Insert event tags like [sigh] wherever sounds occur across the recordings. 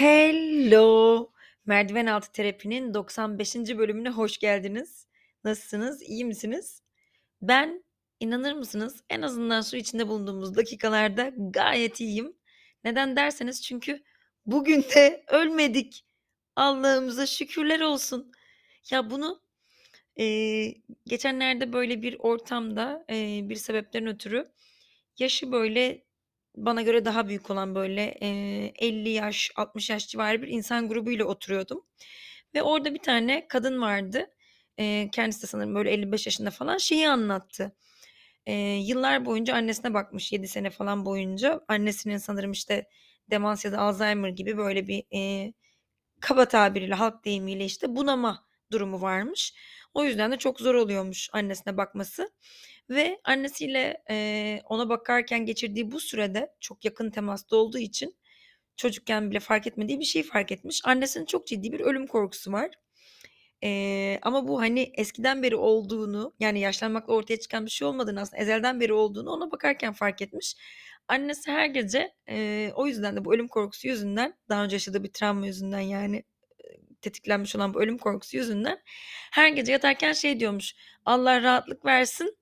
Hello. Merdiven altı terapinin 95. bölümüne hoş geldiniz. Nasılsınız? İyi misiniz? Ben inanır mısınız en azından su içinde bulunduğumuz dakikalarda gayet iyiyim. Neden derseniz çünkü bugün de ölmedik. Allah'ımıza şükürler olsun. Ya bunu e, geçenlerde böyle bir ortamda e, bir sebepten ötürü yaşı böyle bana göre daha büyük olan böyle e, 50 yaş 60 yaş civarı bir insan grubuyla oturuyordum. Ve orada bir tane kadın vardı. E, kendisi de sanırım böyle 55 yaşında falan şeyi anlattı. E, yıllar boyunca annesine bakmış 7 sene falan boyunca. Annesinin sanırım işte demans ya da Alzheimer gibi böyle bir e, kaba tabiriyle halk deyimiyle işte bunama durumu varmış. O yüzden de çok zor oluyormuş annesine bakması. Ve annesiyle e, ona bakarken geçirdiği bu sürede çok yakın temasta olduğu için çocukken bile fark etmediği bir şey fark etmiş. Annesinin çok ciddi bir ölüm korkusu var. E, ama bu hani eskiden beri olduğunu yani yaşlanmakla ortaya çıkan bir şey olmadığını aslında ezelden beri olduğunu ona bakarken fark etmiş. Annesi her gece e, o yüzden de bu ölüm korkusu yüzünden daha önce yaşadığı bir travma yüzünden yani tetiklenmiş olan bu ölüm korkusu yüzünden her gece yatarken şey diyormuş. Allah rahatlık versin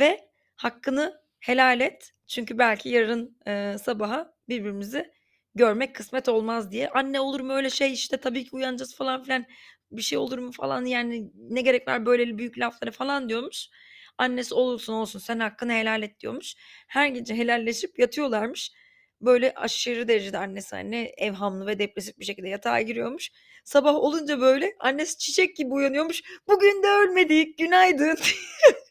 ve hakkını helal et. Çünkü belki yarın e, sabaha birbirimizi görmek kısmet olmaz diye. Anne olur mu öyle şey işte tabii ki uyanacağız falan filan bir şey olur mu falan yani ne gerek var böyle büyük laflara falan diyormuş. Annesi olursun olsun sen hakkını helal et diyormuş. Her gece helalleşip yatıyorlarmış. Böyle aşırı derecede annesi anne evhamlı ve depresif bir şekilde yatağa giriyormuş. Sabah olunca böyle annesi çiçek gibi uyanıyormuş. Bugün de ölmedik günaydın. [laughs]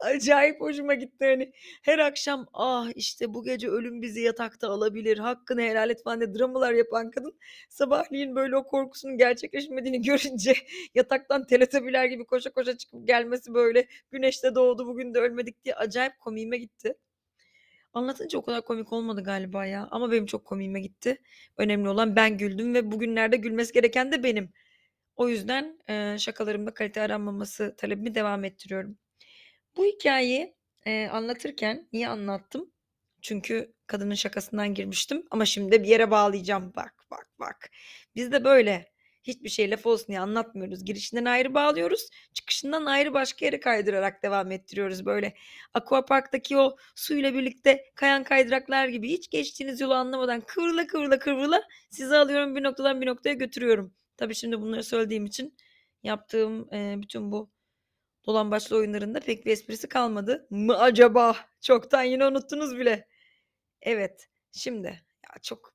Acayip hoşuma gitti hani. Her akşam ah işte bu gece ölüm bizi yatakta alabilir. Hakkını helal et falan diye dramalar yapan kadın sabahleyin böyle o korkusunun gerçekleşmediğini [laughs] görünce yataktan teletabiler gibi koşa koşa çıkıp gelmesi böyle güneşte doğdu bugün de ölmedik diye acayip komiğime gitti. Anlatınca o kadar komik olmadı galiba ya ama benim çok komiğime gitti. Önemli olan ben güldüm ve bugünlerde gülmesi gereken de benim. O yüzden e, şakalarımda kalite aranmaması talebimi devam ettiriyorum. Bu hikayeyi eee, anlatırken niye anlattım? Çünkü kadının şakasından girmiştim ama şimdi bir yere bağlayacağım. Bak, bak, bak. Biz de böyle hiçbir şey laf olsun diye anlatmıyoruz. Girişinden ayrı bağlıyoruz, çıkışından ayrı başka yere kaydırarak devam ettiriyoruz. Böyle aquaparktaki o suyla birlikte kayan kaydıraklar gibi hiç geçtiğiniz yolu anlamadan kıvrıla kıvrıla kıvrıla sizi alıyorum bir noktadan bir noktaya götürüyorum. Tabii şimdi bunları söylediğim için yaptığım eee, bütün bu dolambaçlı oyunlarında pek bir esprisi kalmadı mı acaba? Çoktan yine unuttunuz bile. Evet, şimdi ya çok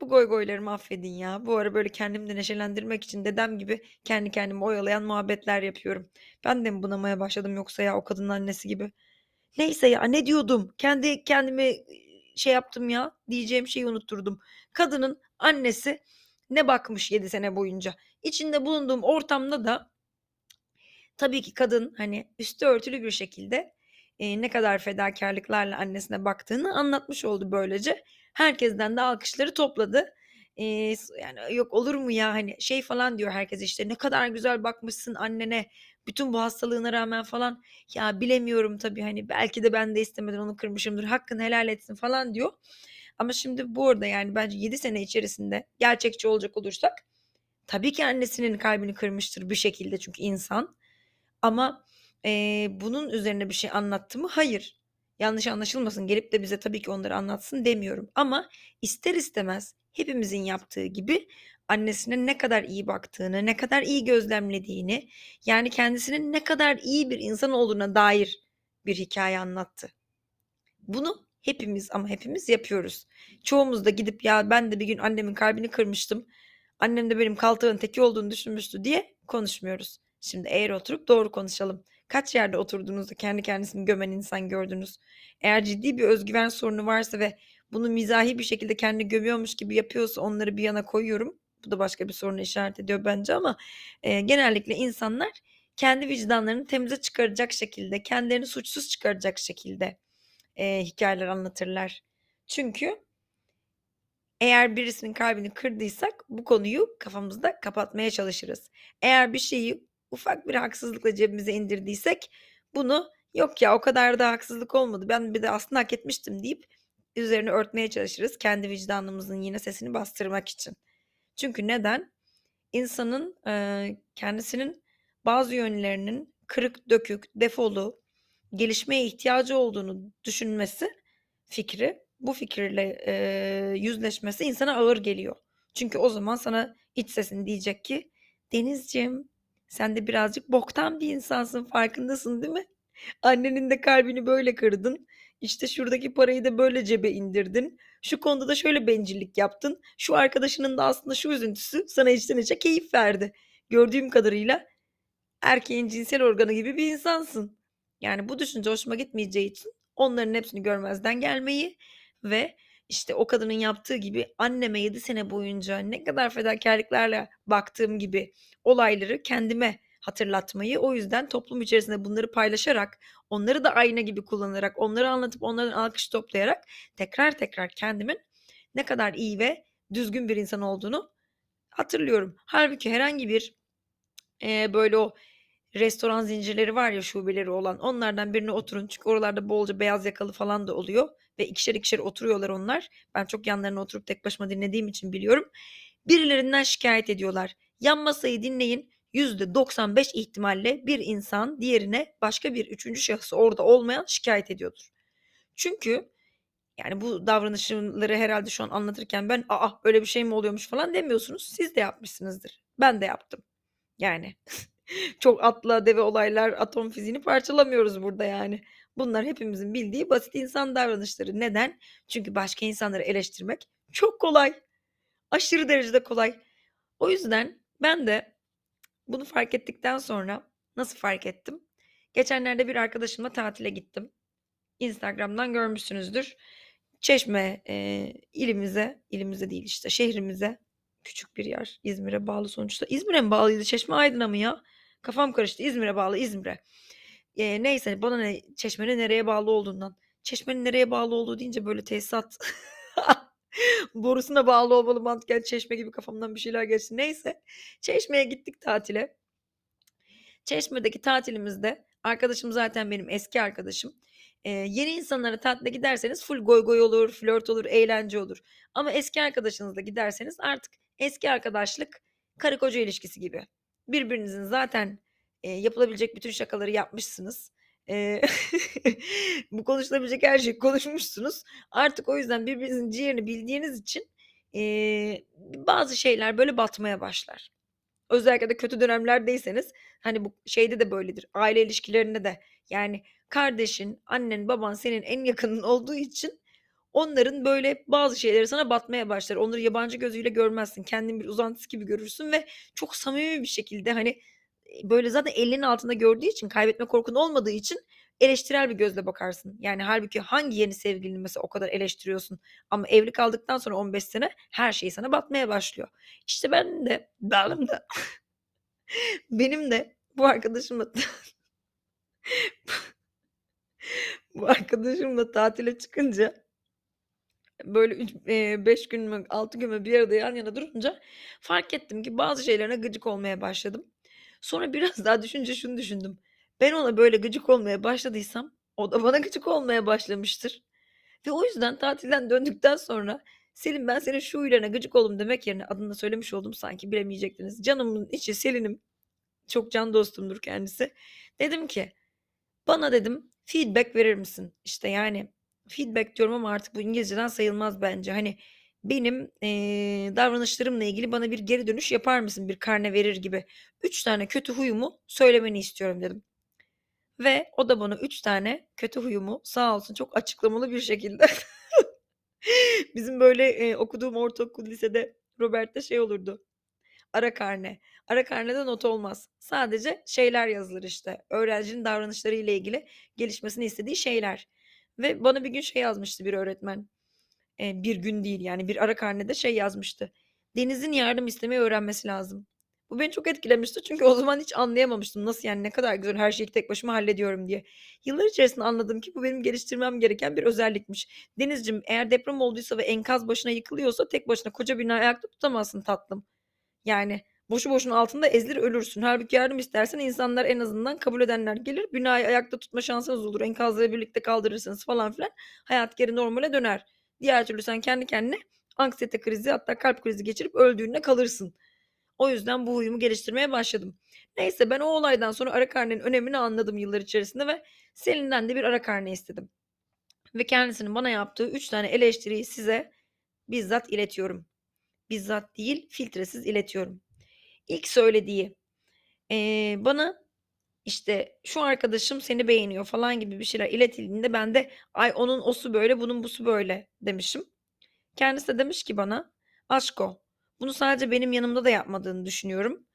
bu goy goylarımı affedin ya. Bu ara böyle kendimi neşelendirmek için dedem gibi kendi kendime oyalayan muhabbetler yapıyorum. Ben de mi bunamaya başladım yoksa ya o kadının annesi gibi? Neyse ya ne diyordum? Kendi kendime şey yaptım ya diyeceğim şeyi unutturdum. Kadının annesi ne bakmış 7 sene boyunca. İçinde bulunduğum ortamda da Tabii ki kadın hani üstü örtülü bir şekilde e, ne kadar fedakarlıklarla annesine baktığını anlatmış oldu böylece. Herkesten de alkışları topladı. E, yani yok olur mu ya hani şey falan diyor herkes işte ne kadar güzel bakmışsın annene bütün bu hastalığına rağmen falan ya bilemiyorum tabii hani belki de ben de istemeden onu kırmışımdır hakkını helal etsin falan diyor. Ama şimdi bu arada yani bence 7 sene içerisinde gerçekçi olacak olursak tabii ki annesinin kalbini kırmıştır bir şekilde çünkü insan. Ama, eee, bunun üzerine bir şey anlattı mı? Hayır. Yanlış anlaşılmasın, gelip de bize tabii ki onları anlatsın demiyorum ama ister istemez hepimizin yaptığı gibi annesine ne kadar iyi baktığını, ne kadar iyi gözlemlediğini, yani kendisinin ne kadar iyi bir insan olduğuna dair bir hikaye anlattı. Bunu hepimiz ama hepimiz yapıyoruz. Çoğumuz da gidip ya ben de bir gün annemin kalbini kırmıştım. Annem de benim kaltağın teki olduğunu düşünmüştü diye konuşmuyoruz. Şimdi eğer oturup doğru konuşalım. Kaç yerde oturduğunuzda kendi kendisini gömen insan gördünüz? Eğer ciddi bir özgüven sorunu varsa ve bunu mizahi bir şekilde kendini gömüyormuş gibi yapıyorsa onları bir yana koyuyorum. Bu da başka bir soruna işaret ediyor bence ama e, genellikle insanlar kendi vicdanlarını temize çıkaracak şekilde, kendilerini suçsuz çıkaracak şekilde e, hikayeler anlatırlar. Çünkü eğer birisinin kalbini kırdıysak bu konuyu kafamızda kapatmaya çalışırız. Eğer bir şeyi ufak bir haksızlıkla cebimize indirdiysek bunu yok ya o kadar da haksızlık olmadı ben bir de aslında hak etmiştim deyip üzerine örtmeye çalışırız. Kendi vicdanımızın yine sesini bastırmak için. Çünkü neden? İnsanın e, kendisinin bazı yönlerinin kırık, dökük, defolu, gelişmeye ihtiyacı olduğunu düşünmesi fikri, bu fikirle e, yüzleşmesi insana ağır geliyor. Çünkü o zaman sana iç sesin diyecek ki Denizciğim sen de birazcık boktan bir insansın farkındasın değil mi? Annenin de kalbini böyle kırdın. İşte şuradaki parayı da böyle cebe indirdin. Şu konuda da şöyle bencillik yaptın. Şu arkadaşının da aslında şu üzüntüsü sana içten içe keyif verdi. Gördüğüm kadarıyla erkeğin cinsel organı gibi bir insansın. Yani bu düşünce hoşuma gitmeyeceği için onların hepsini görmezden gelmeyi ve işte o kadının yaptığı gibi anneme 7 sene boyunca ne kadar fedakarlıklarla baktığım gibi olayları kendime hatırlatmayı o yüzden toplum içerisinde bunları paylaşarak onları da ayna gibi kullanarak onları anlatıp onların alkış toplayarak tekrar tekrar kendimin ne kadar iyi ve düzgün bir insan olduğunu hatırlıyorum. Halbuki herhangi bir e, böyle o restoran zincirleri var ya şubeleri olan onlardan birine oturun çünkü oralarda bolca beyaz yakalı falan da oluyor ve ikişer ikişer oturuyorlar onlar. Ben çok yanlarına oturup tek başıma dinlediğim için biliyorum. Birilerinden şikayet ediyorlar. Yan masayı dinleyin. %95 ihtimalle bir insan diğerine başka bir üçüncü şahsı orada olmayan şikayet ediyordur. Çünkü yani bu davranışları herhalde şu an anlatırken ben aa öyle bir şey mi oluyormuş falan demiyorsunuz. Siz de yapmışsınızdır. Ben de yaptım. Yani [laughs] çok atla deve olaylar atom fiziğini parçalamıyoruz burada yani. Bunlar hepimizin bildiği basit insan davranışları. Neden? Çünkü başka insanları eleştirmek çok kolay. Aşırı derecede kolay. O yüzden ben de bunu fark ettikten sonra nasıl fark ettim? Geçenlerde bir arkadaşımla tatile gittim. Instagram'dan görmüşsünüzdür. Çeşme e, ilimize, ilimize değil işte şehrimize küçük bir yer. İzmir'e bağlı sonuçta. İzmir'e mi bağlıydı? Çeşme Aydın'a mı ya? Kafam karıştı. İzmir'e bağlı İzmir'e. E, neyse bana ne Çeşme'nin nereye bağlı olduğundan. Çeşme'nin nereye bağlı olduğu deyince böyle tesisat [laughs] borusuna bağlı olmalı mantıken Çeşme gibi kafamdan bir şeyler geçti. Neyse Çeşme'ye gittik tatile. Çeşme'deki tatilimizde arkadaşım zaten benim eski arkadaşım. Ee, yeni insanlara tatile giderseniz full goy goy olur, flört olur, eğlence olur. Ama eski arkadaşınızla giderseniz artık eski arkadaşlık karı koca ilişkisi gibi. Birbirinizin zaten e, yapılabilecek bütün şakaları yapmışsınız. E, [laughs] bu konuşulabilecek her şeyi konuşmuşsunuz. Artık o yüzden birbirinizin ciğerini bildiğiniz için e, bazı şeyler böyle batmaya başlar. Özellikle de kötü dönemlerdeyseniz hani bu şeyde de böyledir. Aile ilişkilerinde de yani kardeşin, annen, baban senin en yakının [laughs] olduğu için onların böyle bazı şeyleri sana batmaya başlar. Onları yabancı gözüyle görmezsin. Kendin bir uzantısı gibi görürsün ve çok samimi bir şekilde hani böyle zaten elinin altında gördüğü için kaybetme korkun olmadığı için eleştirel bir gözle bakarsın. Yani halbuki hangi yeni sevgilini mesela o kadar eleştiriyorsun ama evli kaldıktan sonra 15 sene her şey sana batmaya başlıyor. İşte ben de benim de [laughs] benim de bu arkadaşımla [laughs] bu arkadaşımla tatile çıkınca böyle 3 5 gün mü 6 gün mü bir arada yan yana durunca fark ettim ki bazı şeylerine gıcık olmaya başladım. Sonra biraz [laughs] daha düşünce şunu düşündüm. Ben ona böyle gıcık olmaya başladıysam o da bana gıcık olmaya başlamıştır. Ve o yüzden tatilden döndükten sonra Selin ben senin şu huylarına gıcık oldum demek yerine adını söylemiş oldum sanki bilemeyecektiniz. Canımın içi Selin'im. Çok can dostumdur kendisi. Dedim ki bana dedim feedback verir misin? İşte yani feedback diyorum ama artık bu İngilizceden sayılmaz bence. Hani benim eee, davranışlarımla ilgili bana bir geri dönüş yapar mısın bir karne verir gibi. 3 tane kötü huyumu söylemeni istiyorum dedim. Ve o da bana 3 tane kötü huyumu sağ olsun çok açıklamalı bir şekilde [laughs] bizim böyle eee, okuduğum ortaokul lisede Robert'te şey olurdu. Ara karne. Ara karnede not olmaz. Sadece şeyler yazılır işte. Öğrencinin davranışları ile ilgili gelişmesini istediği şeyler. Ve bana bir gün şey yazmıştı bir öğretmen. Eee, bir gün değil yani bir ara karnede şey yazmıştı. Deniz'in yardım istemeyi öğrenmesi lazım. Bu beni çok etkilemişti çünkü o zaman hiç anlayamamıştım. Nasıl yani ne kadar güzel her şeyi tek başıma hallediyorum diye. Yıllar içerisinde anladım ki bu benim geliştirmem gereken bir özellikmiş. Denizciğim eğer deprem olduysa ve enkaz başına yıkılıyorsa tek başına koca binayı ayakta tutamazsın tatlım. Yani boşu boşuna altında ezilir ölürsün. Halbuki yardım istersen insanlar en azından kabul edenler gelir. Binayı ayakta tutma şansınız olur. Enkazla birlikte kaldırırsınız falan filan. Hayat geri normale döner. Diğer türlü sen kendi kendine anksiyete krizi hatta kalp krizi geçirip öldüğünde kalırsın. O yüzden bu huyumu geliştirmeye başladım. Neyse ben o olaydan sonra ara karnenin önemini anladım yıllar içerisinde ve Selin'den de bir ara karne istedim. Ve kendisinin bana yaptığı 3 tane eleştiriyi size bizzat iletiyorum. Bizzat değil filtresiz iletiyorum. İlk söylediği eee, bana işte şu arkadaşım seni beğeniyor falan gibi bir şeyler iletildiğinde ben de ay onun osu böyle bunun busu böyle demişim. Kendisi de demiş ki bana aşko bunu sadece benim yanımda da yapmadığını düşünüyorum.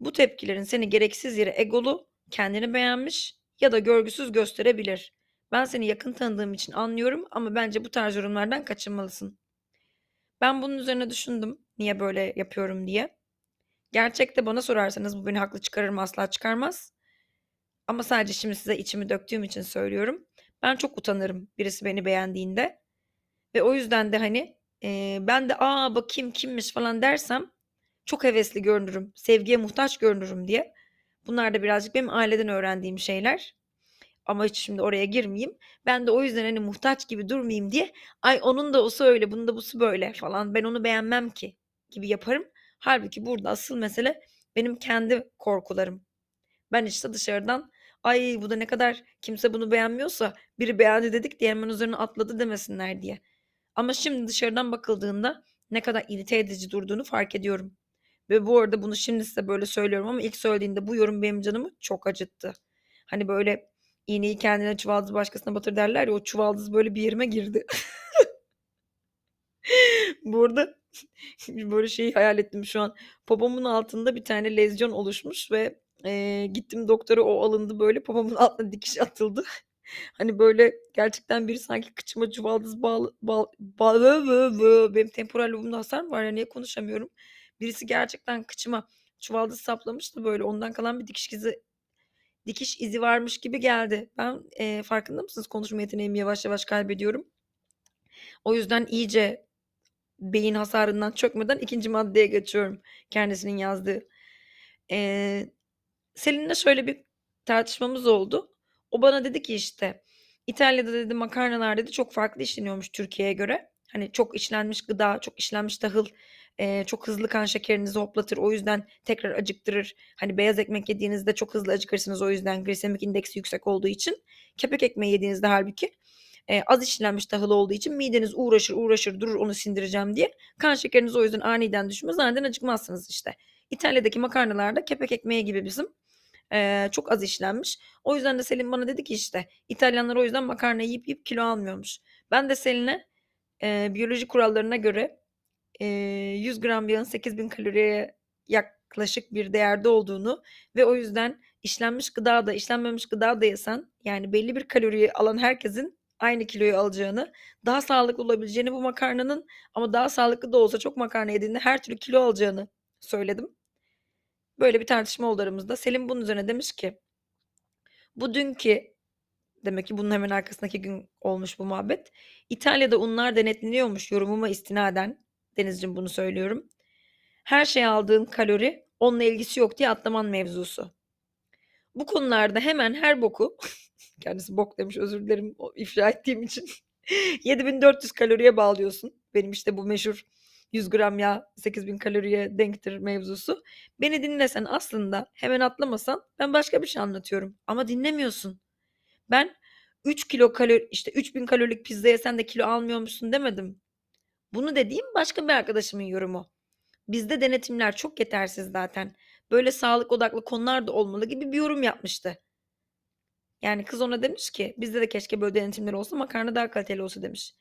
Bu tepkilerin seni gereksiz yere egolu, kendini beğenmiş ya da görgüsüz gösterebilir. Ben seni yakın tanıdığım için anlıyorum ama bence bu tarz yorumlardan kaçınmalısın. Ben bunun üzerine düşündüm niye böyle yapıyorum diye. Gerçekte bana sorarsanız bu beni haklı çıkarır mı asla çıkarmaz. Ama sadece şimdi size içimi döktüğüm için söylüyorum. Ben çok utanırım birisi beni beğendiğinde. Ve o yüzden de hani e, ben de aa bakayım kimmiş falan dersem çok hevesli görünürüm. Sevgiye muhtaç görünürüm diye. Bunlar da birazcık benim aileden öğrendiğim şeyler. Ama hiç şimdi oraya girmeyeyim. Ben de o yüzden hani muhtaç gibi durmayayım diye ay onun da osu öyle, bunun da busu böyle falan. Ben onu beğenmem ki gibi yaparım. Halbuki burada asıl mesele benim kendi korkularım. Ben işte dışarıdan ay bu da ne kadar kimse bunu beğenmiyorsa biri beğendi dedik diye hemen üzerine atladı demesinler diye. Ama şimdi dışarıdan bakıldığında ne kadar irite edici durduğunu fark ediyorum. Ve bu arada bunu şimdi size böyle söylüyorum ama ilk söylediğinde bu yorum benim canımı çok acıttı. Hani böyle iğneyi kendine çuvaldız başkasına batır derler ya o çuvaldız böyle bir yerime girdi. [laughs] bu arada [laughs] böyle şeyi hayal ettim şu an. Popomun altında bir tane lezyon oluşmuş ve e, gittim doktora o alındı böyle popomun [laughs] altına dikiş atıldı. Hani böyle gerçekten biri sanki kıçıma çuvaldız bağlı, bağ, bağ, benim temporal lobumda hasar mı var ya niye konuşamıyorum. Birisi gerçekten kıçıma çuvaldız saplamıştı böyle ondan kalan bir dikiş izi dikiş izi varmış gibi geldi. Ben e, farkında mısınız konuşma yeteneğimi yavaş yavaş kaybediyorum. O yüzden iyice beyin hasarından çökmeden ikinci maddeye geçiyorum. Kendisinin yazdığı. Ee, Selin'le şöyle bir tartışmamız oldu. O bana dedi ki işte İtalya'da dedi makarnalar dedi çok farklı işleniyormuş Türkiye'ye göre. Hani çok işlenmiş gıda, çok işlenmiş tahıl, e, çok hızlı kan şekerinizi hoplatır. O yüzden tekrar acıktırır. Hani beyaz ekmek yediğinizde çok hızlı acıkırsınız. O yüzden glisemik indeksi yüksek olduğu için. Kepek ekmeği yediğinizde halbuki e, az işlenmiş tahıl olduğu için mideniz uğraşır uğraşır durur onu sindireceğim diye. Kan şekeriniz o yüzden aniden düşmez. Aniden acıkmazsınız işte. İtalya'daki makarnalarda kepek ekmeği gibi bizim e, çok az işlenmiş. O yüzden de Selin bana dedi ki işte İtalyanlar o yüzden makarna yiyip yiyip kilo almıyormuş. Ben de Selin'e e, biyoloji kurallarına göre e, 100 gram yağın 8000 kaloriye yaklaşık bir değerde olduğunu ve o yüzden işlenmiş gıda da işlenmemiş gıda da yesen yani belli bir kaloriyi alan herkesin aynı kiloyu alacağını, daha sağlıklı olabileceğini bu makarnanın ama daha sağlıklı da olsa çok makarna yediğinde her türlü kilo alacağını söyledim. Böyle bir tartışma oldu aramızda. Selim bunun üzerine demiş ki bu dünkü demek ki bunun hemen arkasındaki gün olmuş bu muhabbet. İtalya'da unlar denetleniyormuş yorumuma istinaden. Denizciğim bunu söylüyorum. Her şey aldığın kalori onunla ilgisi yok diye atlaman mevzusu. Bu konularda hemen her boku [laughs] kendisi bok demiş özür dilerim ifşa ettiğim için [laughs] 7400 kaloriye bağlıyorsun. Benim işte bu meşhur 100 gram yağ 8000 kaloriye denktir mevzusu. Beni dinlesen aslında hemen atlamasan ben başka bir şey anlatıyorum. Ama dinlemiyorsun. Ben 3 kilo kalori işte 3000 kalorilik pizza yesen de kilo almıyormuşsun demedim. Bunu dediğim başka bir arkadaşımın yorumu. Bizde denetimler çok yetersiz zaten. Böyle sağlık odaklı konular da olmalı gibi bir yorum yapmıştı. Yani kız ona demiş ki bizde de keşke böyle denetimler olsa makarna daha kaliteli olsa demiş.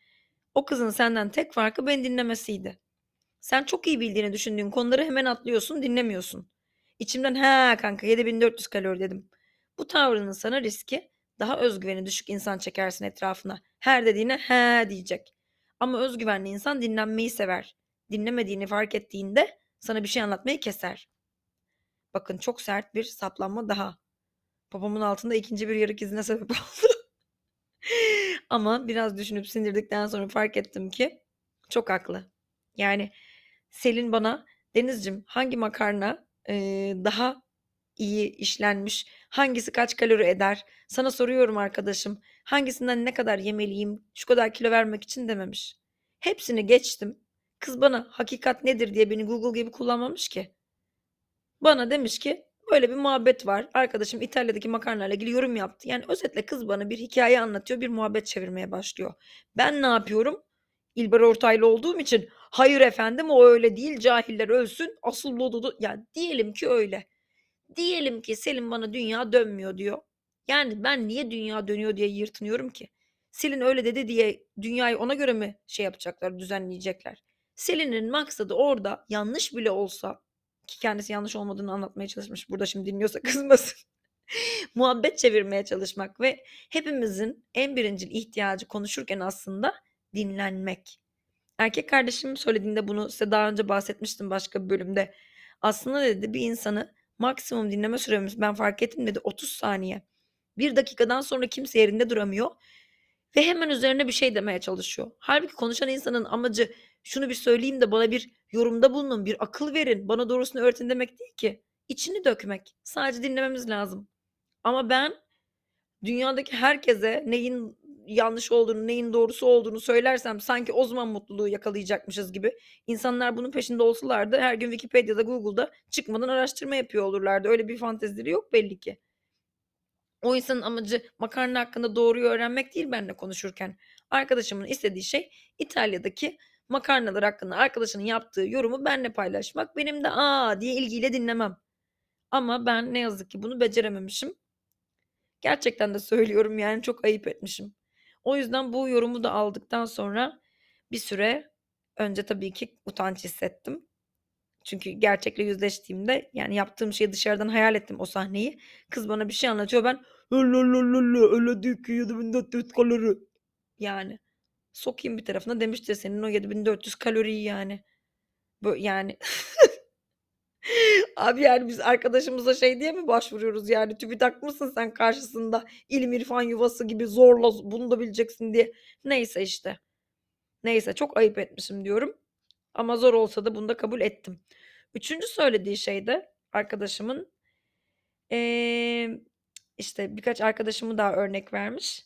O kızın senden tek farkı beni dinlemesiydi. Sen çok iyi bildiğini düşündüğün konuları hemen atlıyorsun, dinlemiyorsun. İçimden ha kanka 7400 kalori dedim. Bu tavrının sana riski daha özgüveni düşük insan çekersin etrafına. Her dediğine he diyecek. Ama özgüvenli insan dinlenmeyi sever. Dinlemediğini fark ettiğinde sana bir şey anlatmayı keser. Bakın çok sert bir saplanma daha. Babamın altında ikinci bir yarık izine sebep [laughs] oldu. Ama biraz düşünüp sindirdikten sonra fark ettim ki çok haklı. Yani Selin bana Denizcim hangi makarna e, daha iyi işlenmiş, hangisi kaç kalori eder? Sana soruyorum arkadaşım. Hangisinden ne kadar yemeliyim şu kadar kilo vermek için dememiş. Hepsini geçtim. Kız bana hakikat nedir diye beni Google gibi kullanmamış ki. Bana demiş ki böyle bir muhabbet var. Arkadaşım İtalya'daki makarnayla ilgili yorum yaptı. Yani özetle kız bana bir hikaye anlatıyor, bir muhabbet çevirmeye başlıyor. Ben ne yapıyorum? İlber Ortaylı olduğum için hayır efendim o öyle değil cahiller ölsün asıl lodudu yani diyelim ki öyle. Diyelim ki Selin bana dünya dönmüyor diyor. Yani ben niye dünya dönüyor diye yırtınıyorum ki? Selin öyle dedi diye dünyayı ona göre mi şey yapacaklar, düzenleyecekler? Selin'in maksadı orada yanlış bile olsa ki kendisi yanlış olmadığını anlatmaya çalışmış. Burada şimdi dinliyorsa [laughs] kızmasın. Muhabbet çevirmeye çalışmak ve hepimizin en birincil ihtiyacı konuşurken aslında dinlenmek. Erkek kardeşim söylediğinde bunu size daha önce bahsetmiştim başka bir bölümde. Aslında dedi bir insanı maksimum dinleme süremiz ben fark ettim dedi 30 saniye. Bir dakikadan sonra kimse yerinde duramıyor ve hemen üzerine bir şey demeye çalışıyor. Halbuki konuşan insanın amacı şunu bir söyleyeyim de bana bir yorumda bulunun, bir akıl verin, bana doğrusunu öğretin demek değil ki. İçini dökmek. Sadece dinlememiz lazım. Ama ben dünyadaki herkese neyin yanlış olduğunu, neyin doğrusu olduğunu söylersem sanki o zaman mutluluğu yakalayacakmışız gibi. İnsanlar bunun peşinde olsalardı her gün Wikipedia'da, Google'da çıkmadan araştırma yapıyor olurlardı. Öyle bir fantezileri yok belli ki. O insanın amacı makarna hakkında doğruyu öğrenmek değil benimle konuşurken. Arkadaşımın istediği şey İtalya'daki makarnalar hakkında arkadaşının yaptığı yorumu benimle paylaşmak. Benim de aa diye ilgiyle dinlemem. Ama ben ne yazık ki bunu becerememişim. Gerçekten de söylüyorum yani çok ayıp etmişim. O yüzden bu yorumu da aldıktan sonra bir süre önce tabii ki utanç hissettim. Çünkü gerçekle yüzleştiğimde yani yaptığım şeyi dışarıdan hayal ettim o sahneyi. Kız bana bir şey anlatıyor ben öyle değil ki 7400 kalori. Yani sokayım bir tarafına demiştir senin o 7400 kaloriyi yani. Böyle yani [laughs] Abi yani biz arkadaşımıza şey diye mi başvuruyoruz yani TÜBİTAK mısın sen karşısında ilim irfan yuvası gibi zorla bunu da bileceksin diye. Neyse işte. Neyse çok ayıp etmişim diyorum. Ama zor olsa da bunu da kabul ettim. Üçüncü söylediği şey de arkadaşımın ee, işte birkaç arkadaşımı daha örnek vermiş.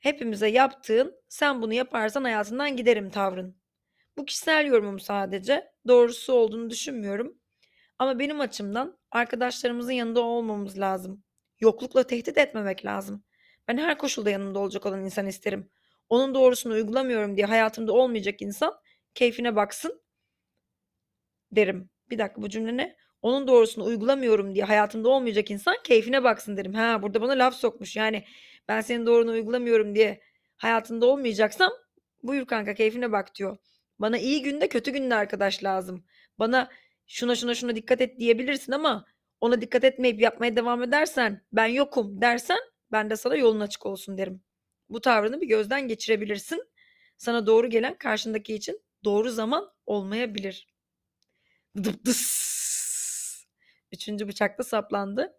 Hepimize yaptığın sen bunu yaparsan hayatından giderim tavrın. Bu kişisel yorumum sadece. Doğrusu olduğunu düşünmüyorum. Ama benim açımdan arkadaşlarımızın yanında olmamız lazım. Yoklukla tehdit etmemek lazım. Ben her koşulda yanımda olacak olan insan isterim. Onun doğrusunu uygulamıyorum diye hayatımda olmayacak insan keyfine baksın derim. Bir dakika bu cümle ne? Onun doğrusunu uygulamıyorum diye hayatımda olmayacak insan keyfine baksın derim. Ha burada bana laf sokmuş. Yani ben senin doğrunu uygulamıyorum diye hayatında olmayacaksam buyur kanka keyfine bak diyor. Bana iyi günde kötü günde arkadaş lazım. Bana şuna şuna şuna dikkat et diyebilirsin ama ona dikkat etmeyip yapmaya devam edersen ben yokum dersen ben de sana yolun açık olsun derim. Bu tavrını bir gözden geçirebilirsin. Sana doğru gelen karşındaki için doğru zaman olmayabilir. Dıptıs. Üçüncü bıçakta saplandı.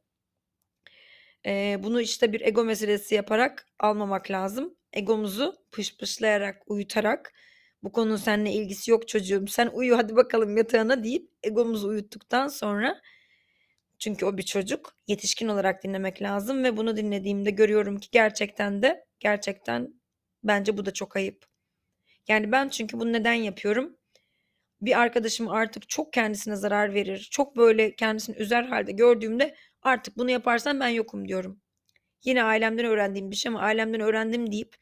Ee, bunu işte bir ego meselesi yaparak almamak lazım. Egomuzu pışpışlayarak, uyutarak bu konunun seninle ilgisi yok çocuğum. Sen uyu hadi bakalım yatağına deyip egomuzu uyuttuktan sonra çünkü o bir çocuk yetişkin olarak dinlemek lazım ve bunu dinlediğimde görüyorum ki gerçekten de gerçekten bence bu da çok ayıp. Yani ben çünkü bunu neden yapıyorum? Bir arkadaşım artık çok kendisine zarar verir. Çok böyle kendisini üzer halde gördüğümde artık bunu yaparsan ben yokum diyorum. Yine ailemden öğrendiğim bir şey ama ailemden öğrendim deyip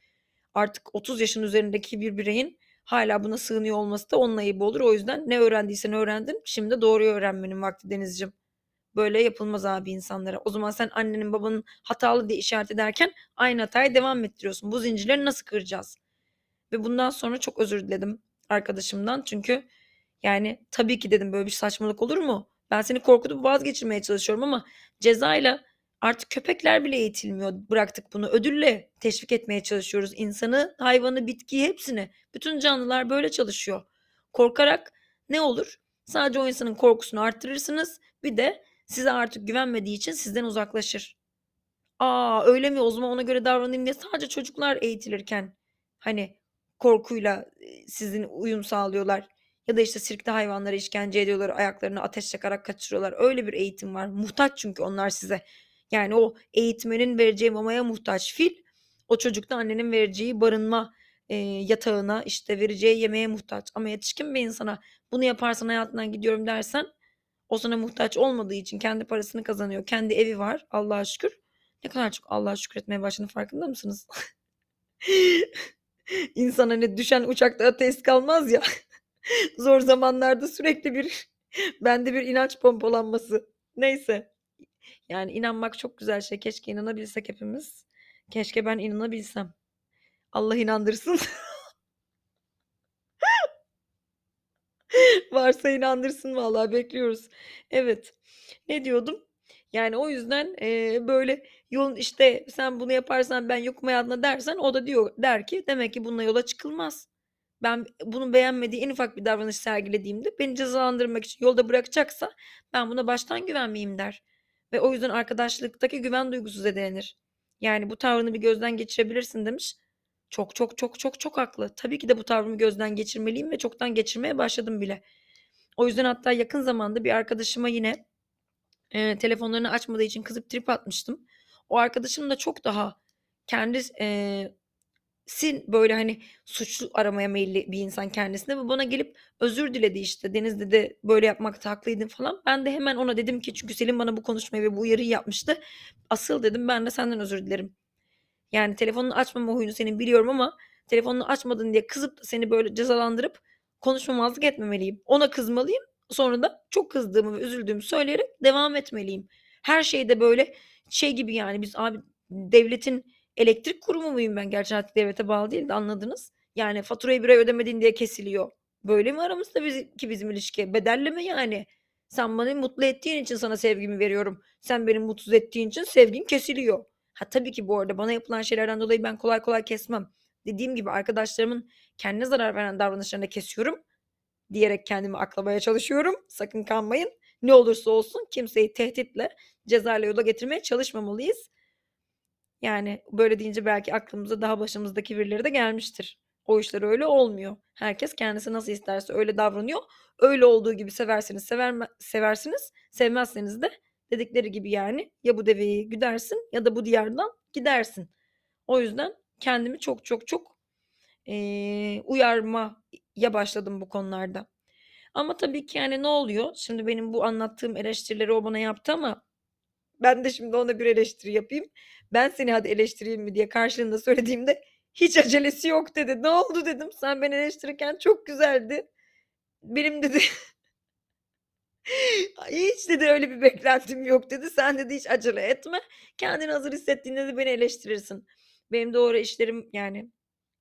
artık 30 yaşın üzerindeki bir bireyin hala buna sığınıyor olması da onun ayıbı olur. O yüzden ne öğrendiysen öğrendin. Şimdi doğruyu öğrenmenin vakti Denizciğim. Böyle yapılmaz abi insanlara. O zaman sen annenin babanın hatalı diye işaret ederken aynı hataya devam ettiriyorsun. Bu zincirleri nasıl kıracağız? Ve bundan sonra çok özür diledim arkadaşımdan. Çünkü yani tabii ki dedim böyle bir saçmalık olur mu? Ben seni korkutup vazgeçirmeye çalışıyorum ama cezayla Artık köpekler bile eğitilmiyor. Bıraktık bunu. Ödülle teşvik etmeye çalışıyoruz insanı, hayvanı, bitkiyi hepsini. Bütün canlılar böyle çalışıyor. Korkarak ne olur? Sadece o insanın korkusunu arttırırsınız. Bir de size artık güvenmediği için sizden uzaklaşır. Aa öyle mi o zaman ona göre davranayım diye sadece çocuklar eğitilirken hani korkuyla e, sizin uyum sağlıyorlar. Ya da işte sirkte hayvanlara işkence ediyorlar, ayaklarını ateş yakarak kaçırıyorlar. Öyle bir eğitim var. Muhtaç çünkü onlar size. Yani o eğitmenin vereceği mamaya muhtaç fil, o çocukta annenin vereceği barınma e, yatağına işte vereceği yemeğe muhtaç. Ama yetişkin bir insana bunu yaparsan hayatından gidiyorum dersen o sana muhtaç olmadığı için kendi parasını kazanıyor. Kendi evi var Allah'a şükür. Ne kadar çok Allah'a şükretmeye başladım farkında mısınız? [laughs] İnsan hani düşen uçakta ateist kalmaz ya. [laughs] Zor zamanlarda sürekli bir [laughs] bende bir inanç pompalanması. Neyse. Yani inanmak çok güzel şey. Keşke inanabilsek hepimiz. Keşke ben inanabilsem. Allah inandırsın. [laughs] Varsa inandırsın vallahi bekliyoruz. Evet. Ne diyordum? Yani o yüzden eee, böyle yolun işte sen bunu yaparsan ben yokum hayatında dersen o da diyor der ki demek ki bununla yola çıkılmaz. Ben bunu beğenmediği en ufak bir davranış sergilediğimde beni cezalandırmak için yolda bırakacaksa ben buna baştan güvenmeyeyim der. Ve o yüzden arkadaşlıktaki güven duygusu zedelenir. Yani bu tavrını bir gözden geçirebilirsin demiş. Çok çok çok çok çok haklı. Tabii ki de bu tavrımı gözden geçirmeliyim ve çoktan geçirmeye başladım bile. O yüzden hatta yakın zamanda bir arkadaşıma yine e, telefonlarını açmadığı için kızıp trip atmıştım. O arkadaşım da çok daha kendi e, sin böyle hani suçlu aramaya meyilli bir insan kendisine ve bana gelip özür diledi işte Deniz dedi böyle yapmakta haklıydın falan. Ben de hemen ona dedim ki çünkü Selim bana bu konuşmayı ve bu uyarıyı yapmıştı. Asıl dedim ben de senden özür dilerim. Yani telefonunu açmama huyunu senin biliyorum ama telefonunu açmadın diye kızıp seni böyle cezalandırıp konuşmamazlık etmemeliyim. Ona kızmalıyım. Sonra da çok kızdığımı ve üzüldüğümü söyleyerek devam etmeliyim. Her şeyde böyle şey gibi yani biz abi devletin elektrik kurumu muyum ben? Gerçi artık devlete bağlı değil de anladınız. Yani faturayı bir ay ödemediğin diye kesiliyor. Böyle mi aramızda biz, ki bizim ilişki? Bedelli mi yani? Sen beni mutlu ettiğin için sana sevgimi veriyorum. Sen beni mutsuz ettiğin için sevgin kesiliyor. Ha tabii ki bu arada bana yapılan şeylerden dolayı ben kolay kolay kesmem. Dediğim gibi arkadaşlarımın kendine zarar veren davranışlarını kesiyorum diyerek kendimi aklamaya çalışıyorum. Sakın kanmayın. Ne olursa olsun kimseyi tehditle cezayla yola getirmeye çalışmamalıyız. Yani böyle deyince belki aklımıza daha başımızdaki birileri de gelmiştir. O işler öyle olmuyor. Herkes kendisi nasıl isterse öyle davranıyor. Öyle olduğu gibi seversiniz, sever, seversiniz. Sevmezseniz de dedikleri gibi yani ya bu deveyi güdersin ya da bu diyardan gidersin. O yüzden kendimi çok çok çok e, uyarmaya başladım bu konularda. Ama tabii ki yani ne oluyor? Şimdi benim bu anlattığım eleştirileri o bana yaptı ama ben de şimdi ona bir eleştiri yapayım. Ben seni hadi eleştireyim mi diye karşılığında söylediğimde hiç acelesi yok dedi. Ne oldu dedim. Sen beni eleştirirken çok güzeldi. Benim dedi [laughs] hiç dedi öyle bir beklentim yok dedi. Sen dedi hiç acele etme. Kendini hazır hissettiğinde de beni eleştirirsin. Benim doğru işlerim yani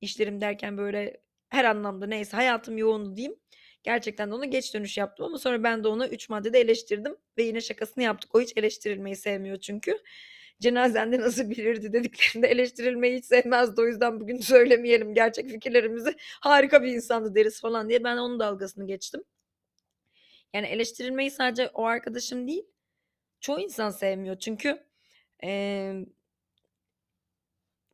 işlerim derken böyle her anlamda neyse hayatım yoğundu diyeyim. Gerçekten de ona geç dönüş yaptım ama sonra ben de ona 3 maddede eleştirdim ve yine şakasını yaptık. O hiç eleştirilmeyi sevmiyor çünkü. Cenazende nasıl bilirdi dediklerinde eleştirilmeyi hiç sevmezdi. O yüzden bugün [laughs] söylemeyelim gerçek fikirlerimizi. Harika bir insandı deriz falan diye ben onun dalgasını geçtim. Yani eleştirilmeyi sadece o arkadaşım değil, çoğu insan sevmiyor. Çünkü e,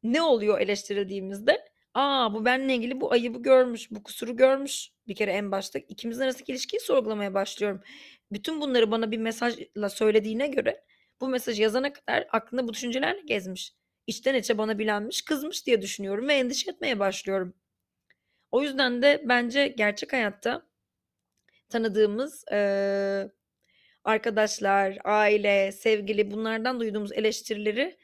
ne oluyor eleştirildiğimizde? Aa bu benle ilgili bu ayıbı görmüş, bu kusuru görmüş. Bir kere en başta ikimizin arasındaki ilişkiyi sorgulamaya başlıyorum. Bütün bunları bana bir mesajla söylediğine göre bu mesajı yazana kadar aklında bu düşüncelerle gezmiş. İçten içe bana bilenmiş, kızmış diye düşünüyorum ve endişe etmeye başlıyorum. O yüzden de bence gerçek hayatta tanıdığımız e, arkadaşlar, aile, sevgili bunlardan duyduğumuz eleştirileri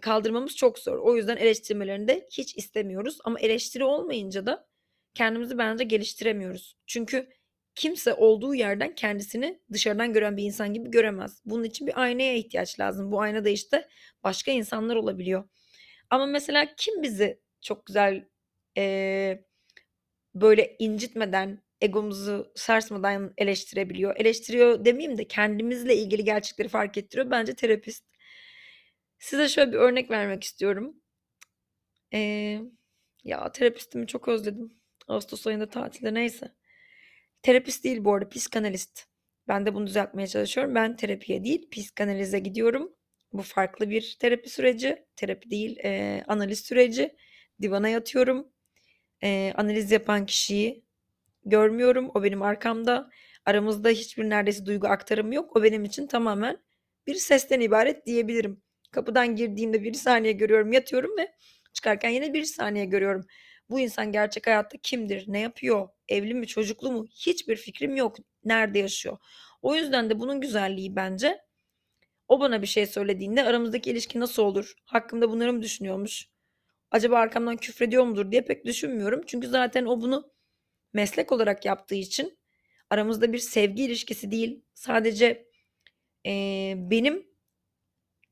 kaldırmamız çok zor. O yüzden eleştirmelerini de hiç istemiyoruz. Ama eleştiri olmayınca da kendimizi bence geliştiremiyoruz. Çünkü kimse olduğu yerden kendisini dışarıdan gören bir insan gibi göremez. Bunun için bir aynaya ihtiyaç lazım. Bu aynada işte başka insanlar olabiliyor. Ama mesela kim bizi çok güzel e, böyle incitmeden, egomuzu sarsmadan eleştirebiliyor? Eleştiriyor demeyeyim de kendimizle ilgili gerçekleri fark ettiriyor. Bence terapist. Size şöyle bir örnek vermek istiyorum. Eee, ya terapistimi çok özledim. Ağustos ayında tatilde neyse. Terapist değil bu arada psikanalist. Ben de bunu düzeltmeye çalışıyorum. Ben terapiye değil psikanalize gidiyorum. Bu farklı bir terapi süreci. Terapi değil eee, analiz süreci. Divana yatıyorum. Eee, analiz yapan kişiyi görmüyorum. O benim arkamda. Aramızda hiçbir neredeyse duygu aktarımı yok. O benim için tamamen bir sesten ibaret diyebilirim. Kapıdan girdiğimde bir saniye görüyorum, yatıyorum ve çıkarken yine bir saniye görüyorum. Bu insan gerçek hayatta kimdir, ne yapıyor, evli mi, çocuklu mu hiçbir fikrim yok. Nerede yaşıyor? O yüzden de bunun güzelliği bence o bana bir şey söylediğinde aramızdaki ilişki nasıl olur? Hakkımda bunları mı düşünüyormuş? Acaba arkamdan küfrediyor mudur diye pek düşünmüyorum. Çünkü zaten o bunu meslek olarak yaptığı için aramızda bir sevgi ilişkisi değil. Sadece eee, benim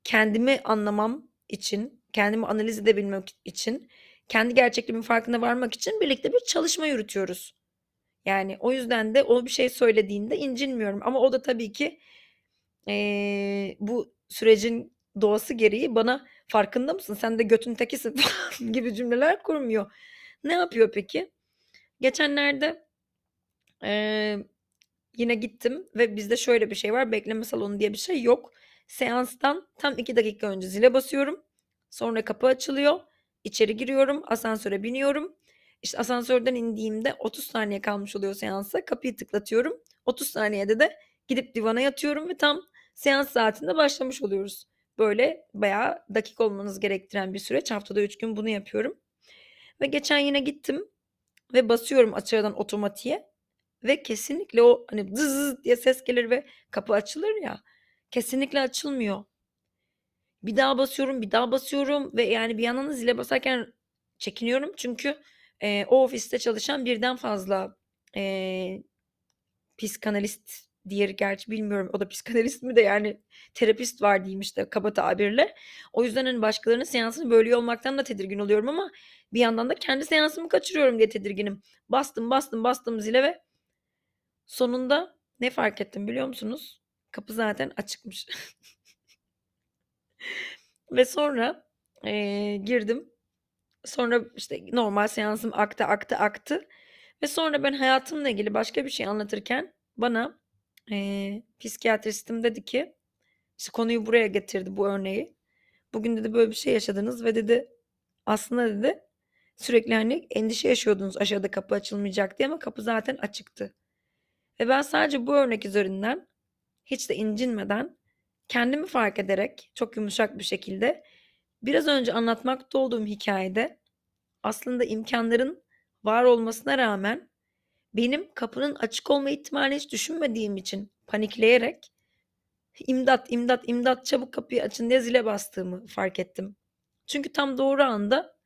kendimi anlamam için, kendimi analiz edebilmek için, kendi gerçekliğimin farkına varmak için birlikte bir çalışma yürütüyoruz. Yani o yüzden de o bir şey söylediğinde incinmiyorum. Ama o da tabii ki eee, bu sürecin doğası gereği bana farkında mısın? Sen de götün tekisin [laughs] falan gibi cümleler kurmuyor. Ne yapıyor peki? Geçenlerde eee, yine gittim ve bizde şöyle bir şey var. Bekleme salonu diye bir şey yok. Seanstan tam iki dakika önce zile basıyorum. Sonra kapı açılıyor. İçeri giriyorum. Asansöre biniyorum. İşte asansörden indiğimde 30 saniye kalmış oluyor seansa. Kapıyı tıklatıyorum. 30 saniyede de gidip divana yatıyorum ve tam seans saatinde başlamış oluyoruz. Böyle bayağı dakik olmanız gerektiren bir süreç. Haftada 3 gün bunu yapıyorum. Ve geçen yine gittim ve basıyorum açıdan otomatiğe ve kesinlikle o hani zız diye ses gelir ve kapı açılır ya. Kesinlikle açılmıyor. Bir daha basıyorum, bir daha basıyorum ve yani bir yandan da zile basarken çekiniyorum çünkü eee, o ofiste çalışan birden fazla eee psikanalist diğeri gerçi bilmiyorum o da psikanalist mi de yani terapist var diyeyim işte kaba tabirle. O yüzden hani başkalarının seansını bölüyor olmaktan da tedirgin oluyorum ama bir yandan da kendi seansımı kaçırıyorum diye tedirginim. Bastım bastım bastım zile ve sonunda ne fark ettim biliyor musunuz? Kapı zaten açıkmış. [laughs] Ve sonra eee, girdim. Sonra işte normal seansım aktı aktı aktı. Ve sonra ben hayatımla ilgili başka bir şey anlatırken bana eee psikiyatristim dedi ki işte konuyu buraya getirdi bu örneği. Bugün dedi böyle bir şey yaşadınız ve dedi aslında dedi sürekli hani endişe yaşıyordunuz aşağıda kapı açılmayacak diye ama kapı zaten açıktı. Ve ben sadece bu örnek üzerinden hiç de incinmeden kendimi fark ederek çok yumuşak bir şekilde biraz önce anlatmakta olduğum hikayede aslında imkanların var olmasına rağmen benim kapının açık olma ihtimalini hiç düşünmediğim için panikleyerek imdat imdat imdat çabuk kapıyı açın diye zile bastığımı fark ettim. Çünkü tam doğru anda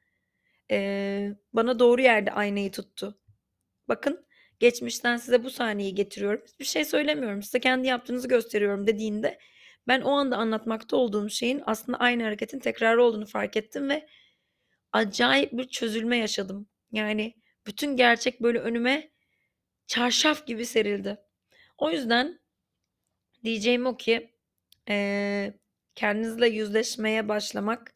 eee, bana doğru yerde aynayı tuttu. Bakın geçmişten size bu sahneyi getiriyorum. Bir şey söylemiyorum. Size kendi yaptığınızı gösteriyorum dediğinde ben o anda anlatmakta olduğum şeyin aslında aynı hareketin tekrarı olduğunu fark ettim ve acayip bir çözülme yaşadım. Yani bütün gerçek böyle önüme çarşaf gibi serildi. O yüzden diyeceğim o ki eee, kendinizle yüzleşmeye başlamak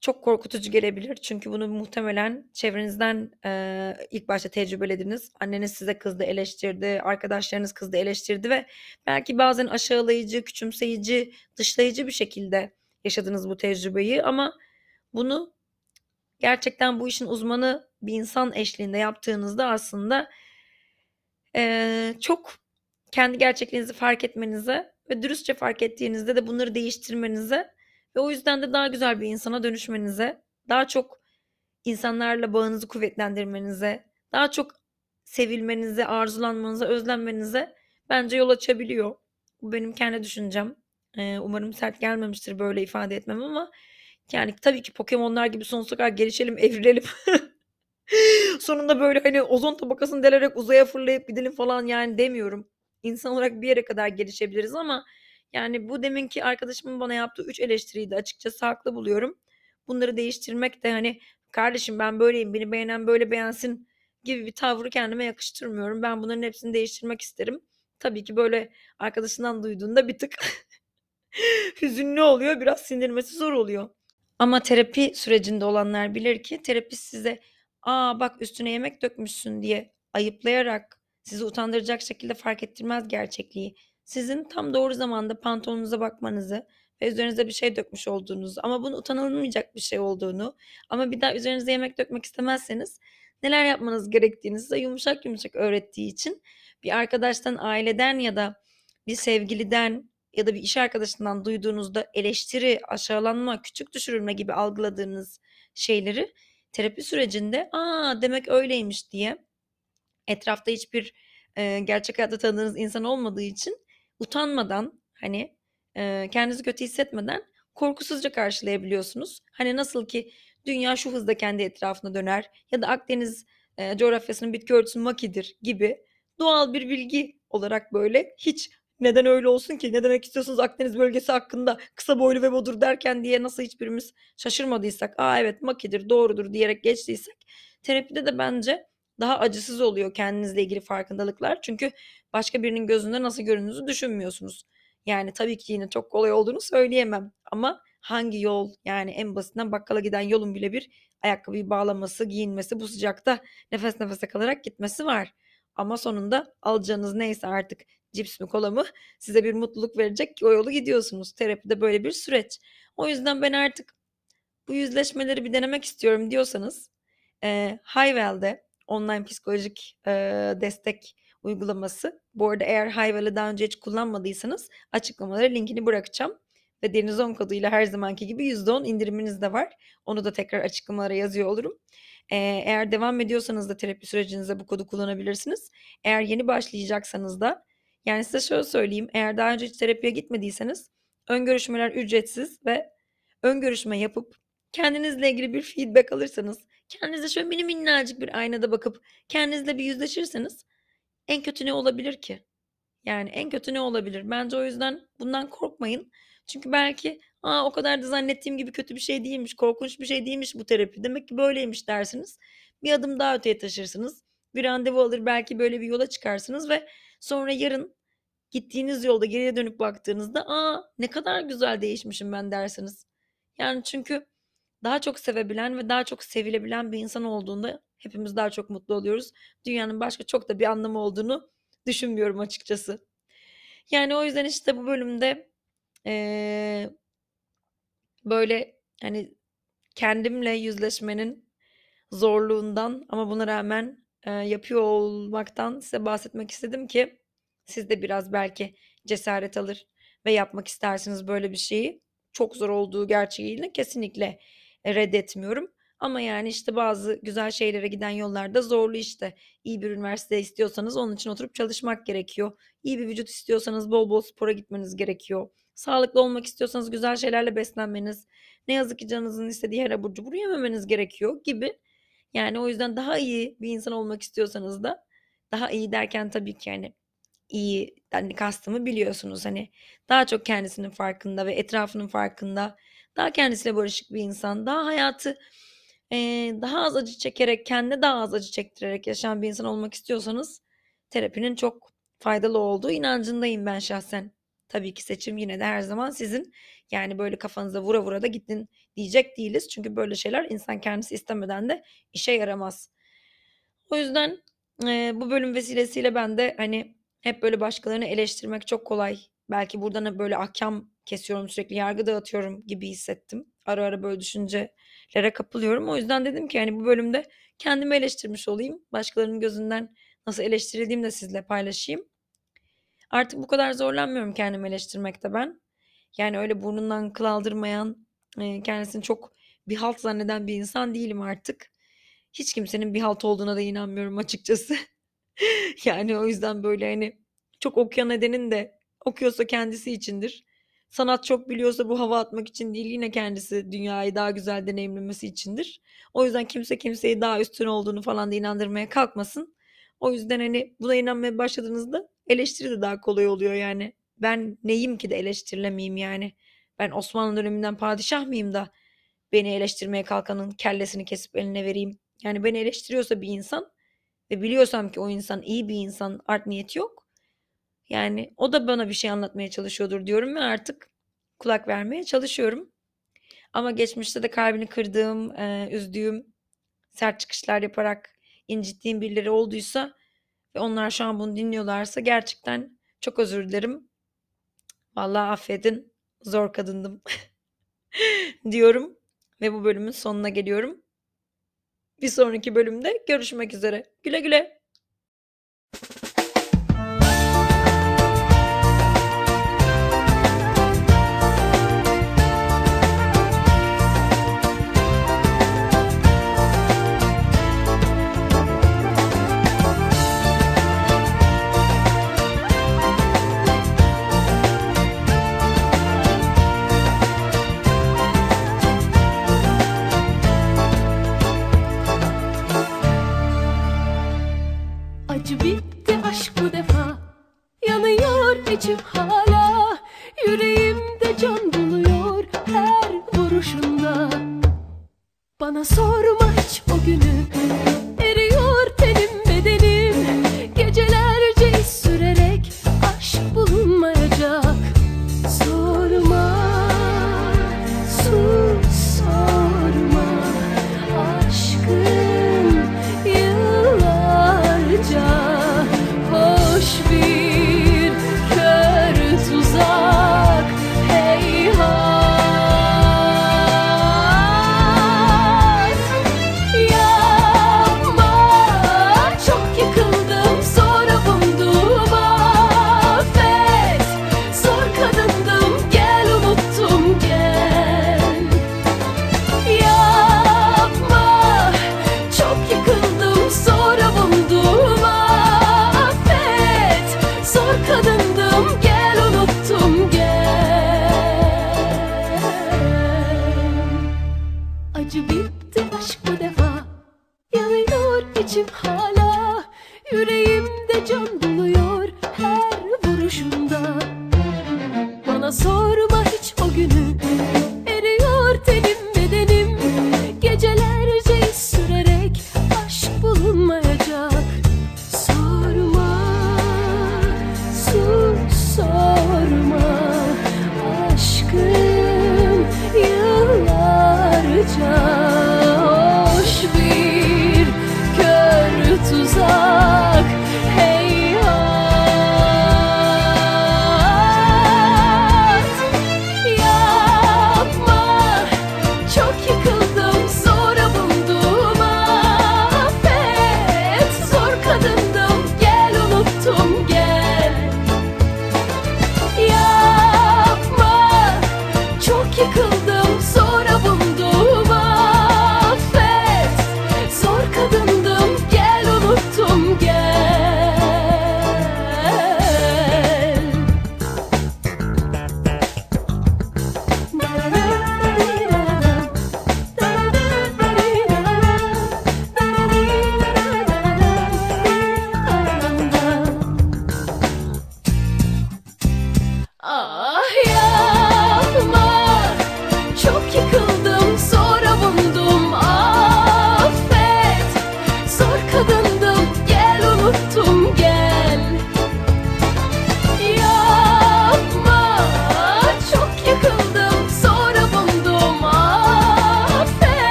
çok korkutucu gelebilir. Çünkü bunu muhtemelen çevrenizden eee, ilk başta tecrübelediniz. Anneniz size kızdı, eleştirdi, arkadaşlarınız kızdı, eleştirdi ve belki bazen aşağılayıcı, küçümseyici, dışlayıcı bir şekilde yaşadınız bu tecrübeyi ama bunu gerçekten bu işin uzmanı bir insan eşliğinde yaptığınızda aslında eee, çok kendi gerçekliğinizi fark etmenize ve dürüstçe fark ettiğinizde de bunları değiştirmenize ve o yüzden de daha güzel bir insana dönüşmenize, daha çok insanlarla bağınızı kuvvetlendirmenize, daha çok sevilmenize, arzulanmanıza, özlenmenize bence yol açabiliyor. Bu benim kendi düşüncem. Eee, umarım sert gelmemiştir böyle ifade etmem ama yani tabii ki Pokemon'lar gibi sonsuza kadar gelişelim, [laughs] evrilelim. [laughs] Sonunda böyle hani ozon tabakasını delerek uzaya fırlayıp gidelim falan yani demiyorum. İnsan olarak bir yere kadar gelişebiliriz ama yani bu deminki arkadaşımın bana yaptığı 3 eleştiriyi de açıkçası haklı buluyorum. Bunları değiştirmek de hani kardeşim ben böyleyim, beni beğenen böyle beğensin gibi bir tavrı kendime yakıştırmıyorum. Ben bunların hepsini değiştirmek isterim. Tabii ki böyle arkadaşından duyduğunda bir tık [laughs] Hüzünlü oluyor, biraz sindirmesi zor oluyor. Ama terapi sürecinde olanlar bilir ki terapist size, "A, bak üstüne yemek dökmüşsün." diye ayıplayarak, sizi utandıracak şekilde fark ettirmez gerçekliği. Sizin tam doğru zamanda pantolonunuza bakmanızı ve üzerinize bir şey dökmüş olduğunuzu ama bunun utanılmayacak bir şey olduğunu ama bir daha üzerinize yemek dökmek istemezseniz neler yapmanız gerektiğini size yumuşak yumuşak öğrettiği için bir arkadaştan, aileden ya da bir sevgiliden ya da bir iş arkadaşından duyduğunuzda eleştiri, aşağılanma, küçük düşürülme gibi algıladığınız şeyleri terapi sürecinde, "A, demek öyleymiş." diye etrafta hiçbir, eee, gerçek hayatta tanıdığınız insan olmadığı için utanmadan, hani, eee, kendinizi kötü hissetmeden korkusuzca karşılayabiliyorsunuz. Hani, nasıl ki dünya şu hızda kendi etrafında döner ya da Akdeniz, eee, coğrafyasının bitki örtüsü makidir gibi doğal bir bilgi olarak, böyle, hiç "Neden öyle olsun ki? Ne demek istiyorsunuz Akdeniz bölgesi hakkında? Kısa boylu ve bodur." derken diye nasıl hiçbirimiz şaşırmadıysak, "A, evet, makidir, doğrudur." diyerek geçtiysek terapide de bence daha acısız oluyor kendinizle ilgili farkındalıklar. Çünkü başka birinin gözünde nasıl göründüğünüzü düşünmüyorsunuz. Yani, tabii ki yine çok kolay olduğunu söyleyemem ama hangi yol, yani, en basitinden bakkala giden yolun bile bir ayakkabıyı bağlaması, giyinmesi, bu sıcakta nefes nefese kalarak gitmesi var. Ama sonunda alacağınız neyse artık cips mi, kola mı size bir mutluluk verecek ki o yolu gidiyorsunuz. Terapi de böyle bir süreç. O yüzden ben artık bu yüzleşmeleri bir denemek istiyorum diyorsanız, eee, Hayvel'de online psikolojik, eee, destek uygulaması. Bu arada eğer Hayvel'i daha önce hiç kullanmadıysanız açıklamalara linkini bırakacağım ve Deniz10 koduyla her zamanki gibi %10 indiriminiz de var. Onu da tekrar açıklamalara yazıyor olurum. Eee, eğer devam ediyorsanız da terapi sürecinizde bu kodu kullanabilirsiniz. Eğer yeni başlayacaksanız da yani size şöyle söyleyeyim, eğer daha önce hiç terapiye gitmediyseniz ön görüşmeler ücretsiz ve ön görüşme yapıp kendinizle ilgili bir feedback alırsanız, kendinize şöyle mini minnacık bir aynada bakıp kendinizle bir yüzleşirseniz en kötü ne olabilir ki? Yani en kötü ne olabilir? Bence o yüzden bundan korkmayın. Çünkü belki, "A, o kadar da zannettiğim gibi kötü bir şey değilmiş, korkunç bir şey değilmiş bu terapi. Demek ki böyleymiş." dersiniz. Bir adım daha öteye taşırsınız. Bir randevu alır, belki böyle bir yola çıkarsınız ve sonra yarın gittiğiniz yolda geriye dönüp baktığınızda, "A, ne kadar güzel değişmişim ben." dersiniz. Yani çünkü daha çok sevebilen ve daha çok sevilebilen bir insan olduğunda hepimiz daha çok mutlu oluyoruz. Dünyanın başka çok da bir anlamı olduğunu düşünmüyorum açıkçası. Yani o yüzden, işte, bu bölümde, eee böyle, hani, kendimle yüzleşmenin zorluğundan ama buna rağmen, eee, yapıyor olmaktan size bahsetmek istedim ki siz de biraz belki cesaret alır ve yapmak istersiniz böyle bir şeyi. Çok zor olduğu gerçeğini kesinlikle, reddetmiyorum ama, yani, işte, bazı güzel şeylere giden yollar da zorlu, işte. İyi bir üniversite istiyorsanız onun için oturup çalışmak gerekiyor. İyi bir vücut istiyorsanız bol bol spora gitmeniz gerekiyor. Sağlıklı olmak istiyorsanız güzel şeylerle beslenmeniz, ne yazık ki canınızın istediği her abur cuburu yememeniz gerekiyor gibi. Yani, o yüzden daha iyi bir insan olmak istiyorsanız da daha iyi derken tabii ki, hani, iyiden kastımı biliyorsunuz. Hani, daha çok kendisinin farkında ve etrafının farkında, daha kendisiyle barışık bir insan, daha hayatı, eee, daha az acı çekerek, kendine daha az acı çektirerek yaşayan bir insan olmak istiyorsanız terapinin çok faydalı olduğu inancındayım ben şahsen. Tabii ki seçim yine de her zaman sizin. Yani, böyle kafanıza vura vura da gidin diyecek değiliz. Çünkü böyle şeyler insan kendisi istemeden de işe yaramaz. O yüzden, eee, bu bölüm vesilesiyle ben de, hani, hep böyle başkalarını eleştirmek çok kolay. Belki buradan böyle ahkam kesiyorum, sürekli yargı dağıtıyorum gibi hissettim. Ara ara böyle düşüncelere kapılıyorum. O yüzden dedim ki, hani, bu bölümde kendimi eleştirmiş olayım. Başkalarının gözünden nasıl eleştirildiğimi de sizinle paylaşayım. Artık bu kadar zorlanmıyorum kendimi eleştirmekte ben. Yani, öyle burnundan kıl aldırmayan, eee, kendisini çok bir halt zanneden bir insan değilim artık. Hiç kimsenin bir halt olduğuna da inanmıyorum açıkçası. [laughs] Yani, o yüzden, böyle, hani, çok okuyan edenin de okuyorsa kendisi içindir. Sanat çok biliyorsa bu hava atmak için değil, yine kendisi dünyayı daha güzel deneyimlemesi içindir. O yüzden kimse kimseyi daha üstün olduğunu falan da inandırmaya kalkmasın. O yüzden, hani, buna inanmaya başladığınızda eleştiri de daha kolay oluyor yani. Ben neyim ki de eleştirilemeyeyim yani? Ben Osmanlı döneminden padişah mıyım da beni eleştirmeye kalkanın kellesini kesip eline vereyim? Yani, beni eleştiriyorsa bir insan ve biliyorsam ki o insan iyi bir insan, art niyeti yok, yani o da bana bir şey anlatmaya çalışıyordur diyorum ve artık kulak vermeye çalışıyorum. Ama geçmişte de kalbini kırdığım, e, üzdüğüm, sert çıkışlar yaparak incittiğim birileri olduysa ve onlar şu an bunu dinliyorlarsa gerçekten çok özür dilerim. Vallahi affedin. Zor kadındım. [laughs] diyorum ve bu bölümün sonuna geliyorum. Bir sonraki bölümde görüşmek üzere. Güle güle.